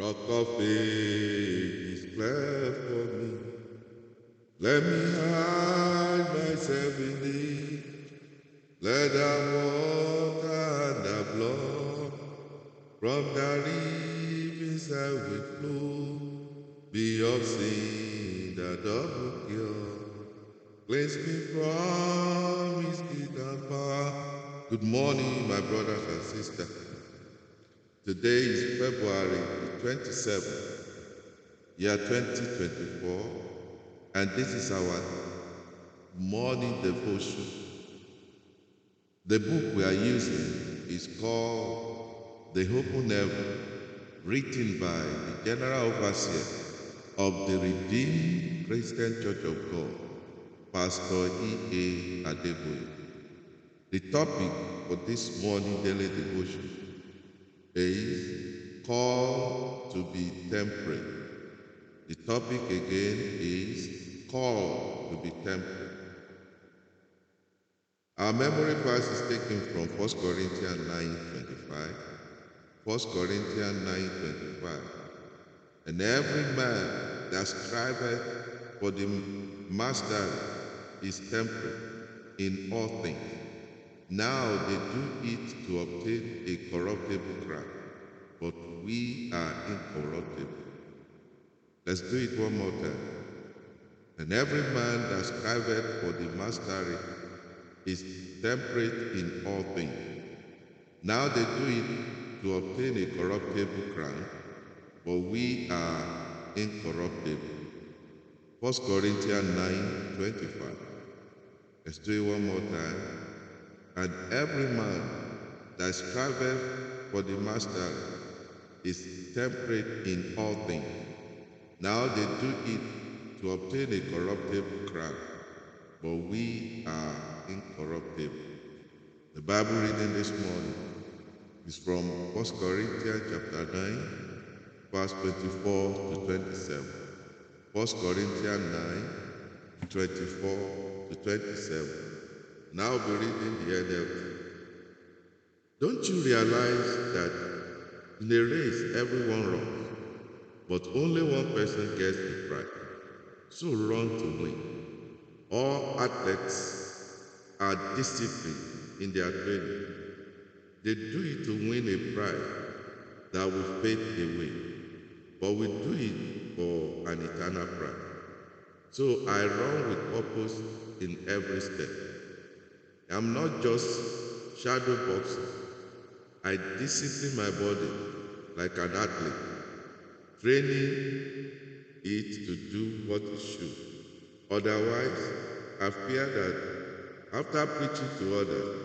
Rock of ages, clear for me. Let me hide myself in thee. Let the water and the blood from the riverside will flow. Be of sin, the double cure. Cleanse me from his and power. Good morning, my brothers and sisters. Today is February 27th, year 2024, and this is our morning devotion. The book we are using is called The Open Heaven, written by the General Overseer of the Redeemed Christian Church of God, Pastor E. A. Adeboye. The topic for this morning daily devotion is called to be temperate. The topic again is called to be temperate. Our memory verse is taken from 1 Corinthians 9:25. 1 Corinthians 9:25. And every man that striveth for the master is temperate in all things. Now they do it to obtain a corruptible crown, but we are incorruptible. Let's do it one more time. And every man that striveth for the mastery is temperate in all things. Now they do it to obtain a corruptible crown, but we are incorruptible. 1 Corinthians 9 25. Let's do it one more time. And every man that striveth for the master is temperate in all things. Now they do it to obtain a corruptible crown, but we are incorruptible. The Bible reading this morning is from 1 Corinthians chapter 9, verse 24 to 27. 1 Corinthians 9, 24 to 27. Now be reading the NLT. Don't you realize that in a race everyone runs, but only one person gets the prize? So run to win. All athletes are disciplined in their training. They do it to win a prize that will fade away, but we do it for an eternal prize. So I run with purpose in every step. I'm not just shadow boxing. I discipline my body like an athlete, training it to do what it should. Otherwise, I fear that after preaching to others,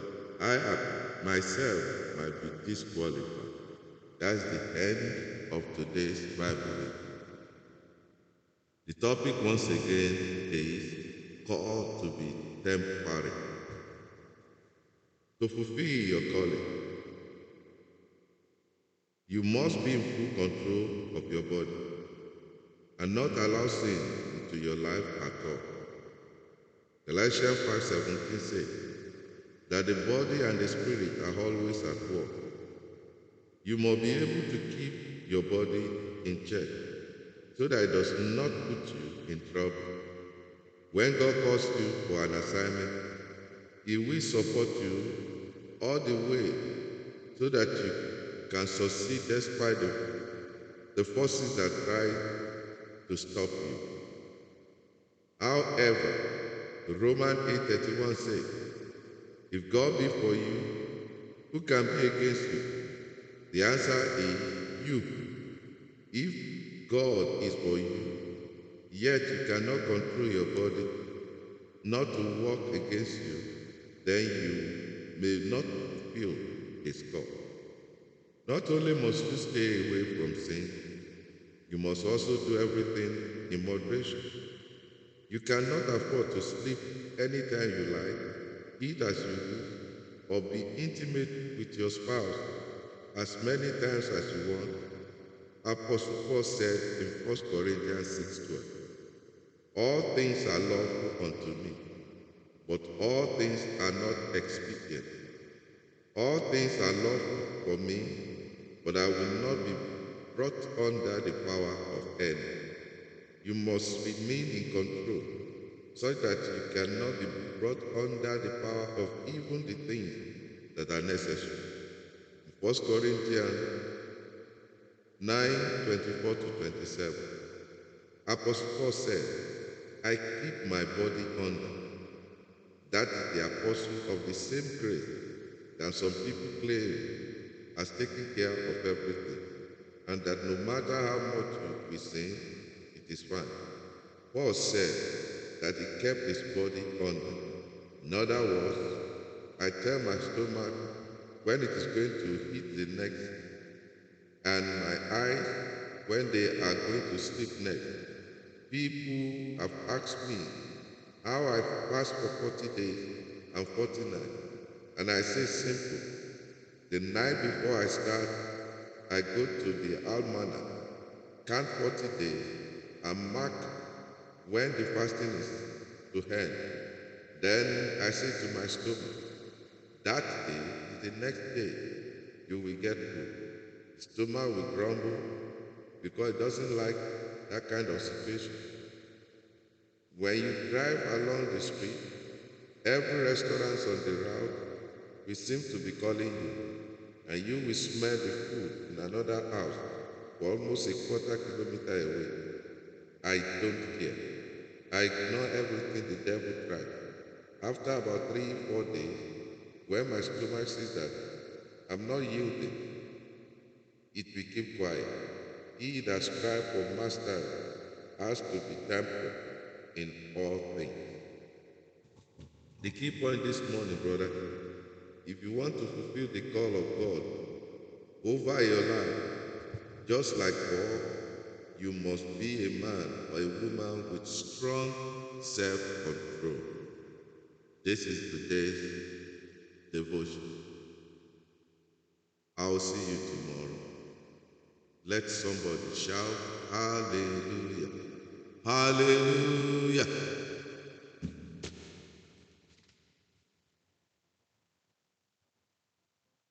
I myself might be disqualified. That's the end of today's Bible. The topic once again is called to be temporary to fulfill your calling. You must be in full control of your body and not allow sin into your life at all. Galatians 5:17 says that the body and the spirit are always at work. You must be able to keep your body in check so that it does not put you in trouble. When God calls you for an assignment, He will support you all the way so that you can succeed despite the, the forces that try to stop you. However, Romans 8:31 says, if God be for you, who can be against you? The answer is you. If God is for you, yet you cannot control your body not to walk against you, then you may not fulfill his call. Not only must you stay away from sin, you must also do everything in moderation. You cannot afford to sleep anytime you like, eat as you wish, or be intimate with your spouse as many times as you want. Apostle Paul said in 1 Corinthians 6:12, All things are lawful unto me, but all things are not expedient. All things are lawful for me, but I will not be brought under the power of any. You must remain in control such that you cannot be brought under the power of even the things that are necessary. 1 Corinthians 9 24 to 27. Apostle Paul said, I keep my body under. That the apostle of the same grace that some people claim as taking care of everything, and that no matter how much we sin, it is fine. Paul said that he kept his body under. In other words, I tell my stomach when it is going to hit the next, and my eyes when they are going to sleep next. People have asked me how I fast for 40 days and 40 nights, and I say simple. The night before I start, I go to the almanac, count 40 days, and mark when the fasting is to end. Then I say to my stomach, that day is the next day you will get food. Stomach will grumble because it doesn't like that kind of situation. When you drive along the street, every restaurant on the route will seem to be calling you, and you will smell the food in another house for almost a quarter kilometer away. I don't care. I ignore everything the devil tried. After about three, four days, when my stomach says that I'm not yielding, it will keep quiet. He that strives for mastery has to be tempered in all things. The key point this morning, brother, if you want to fulfill the call of God over your life, just like Paul, you must be a man or a woman with strong self control. This is today's devotion. I'll see you tomorrow. Let somebody shout, Hallelujah! Hallelujah.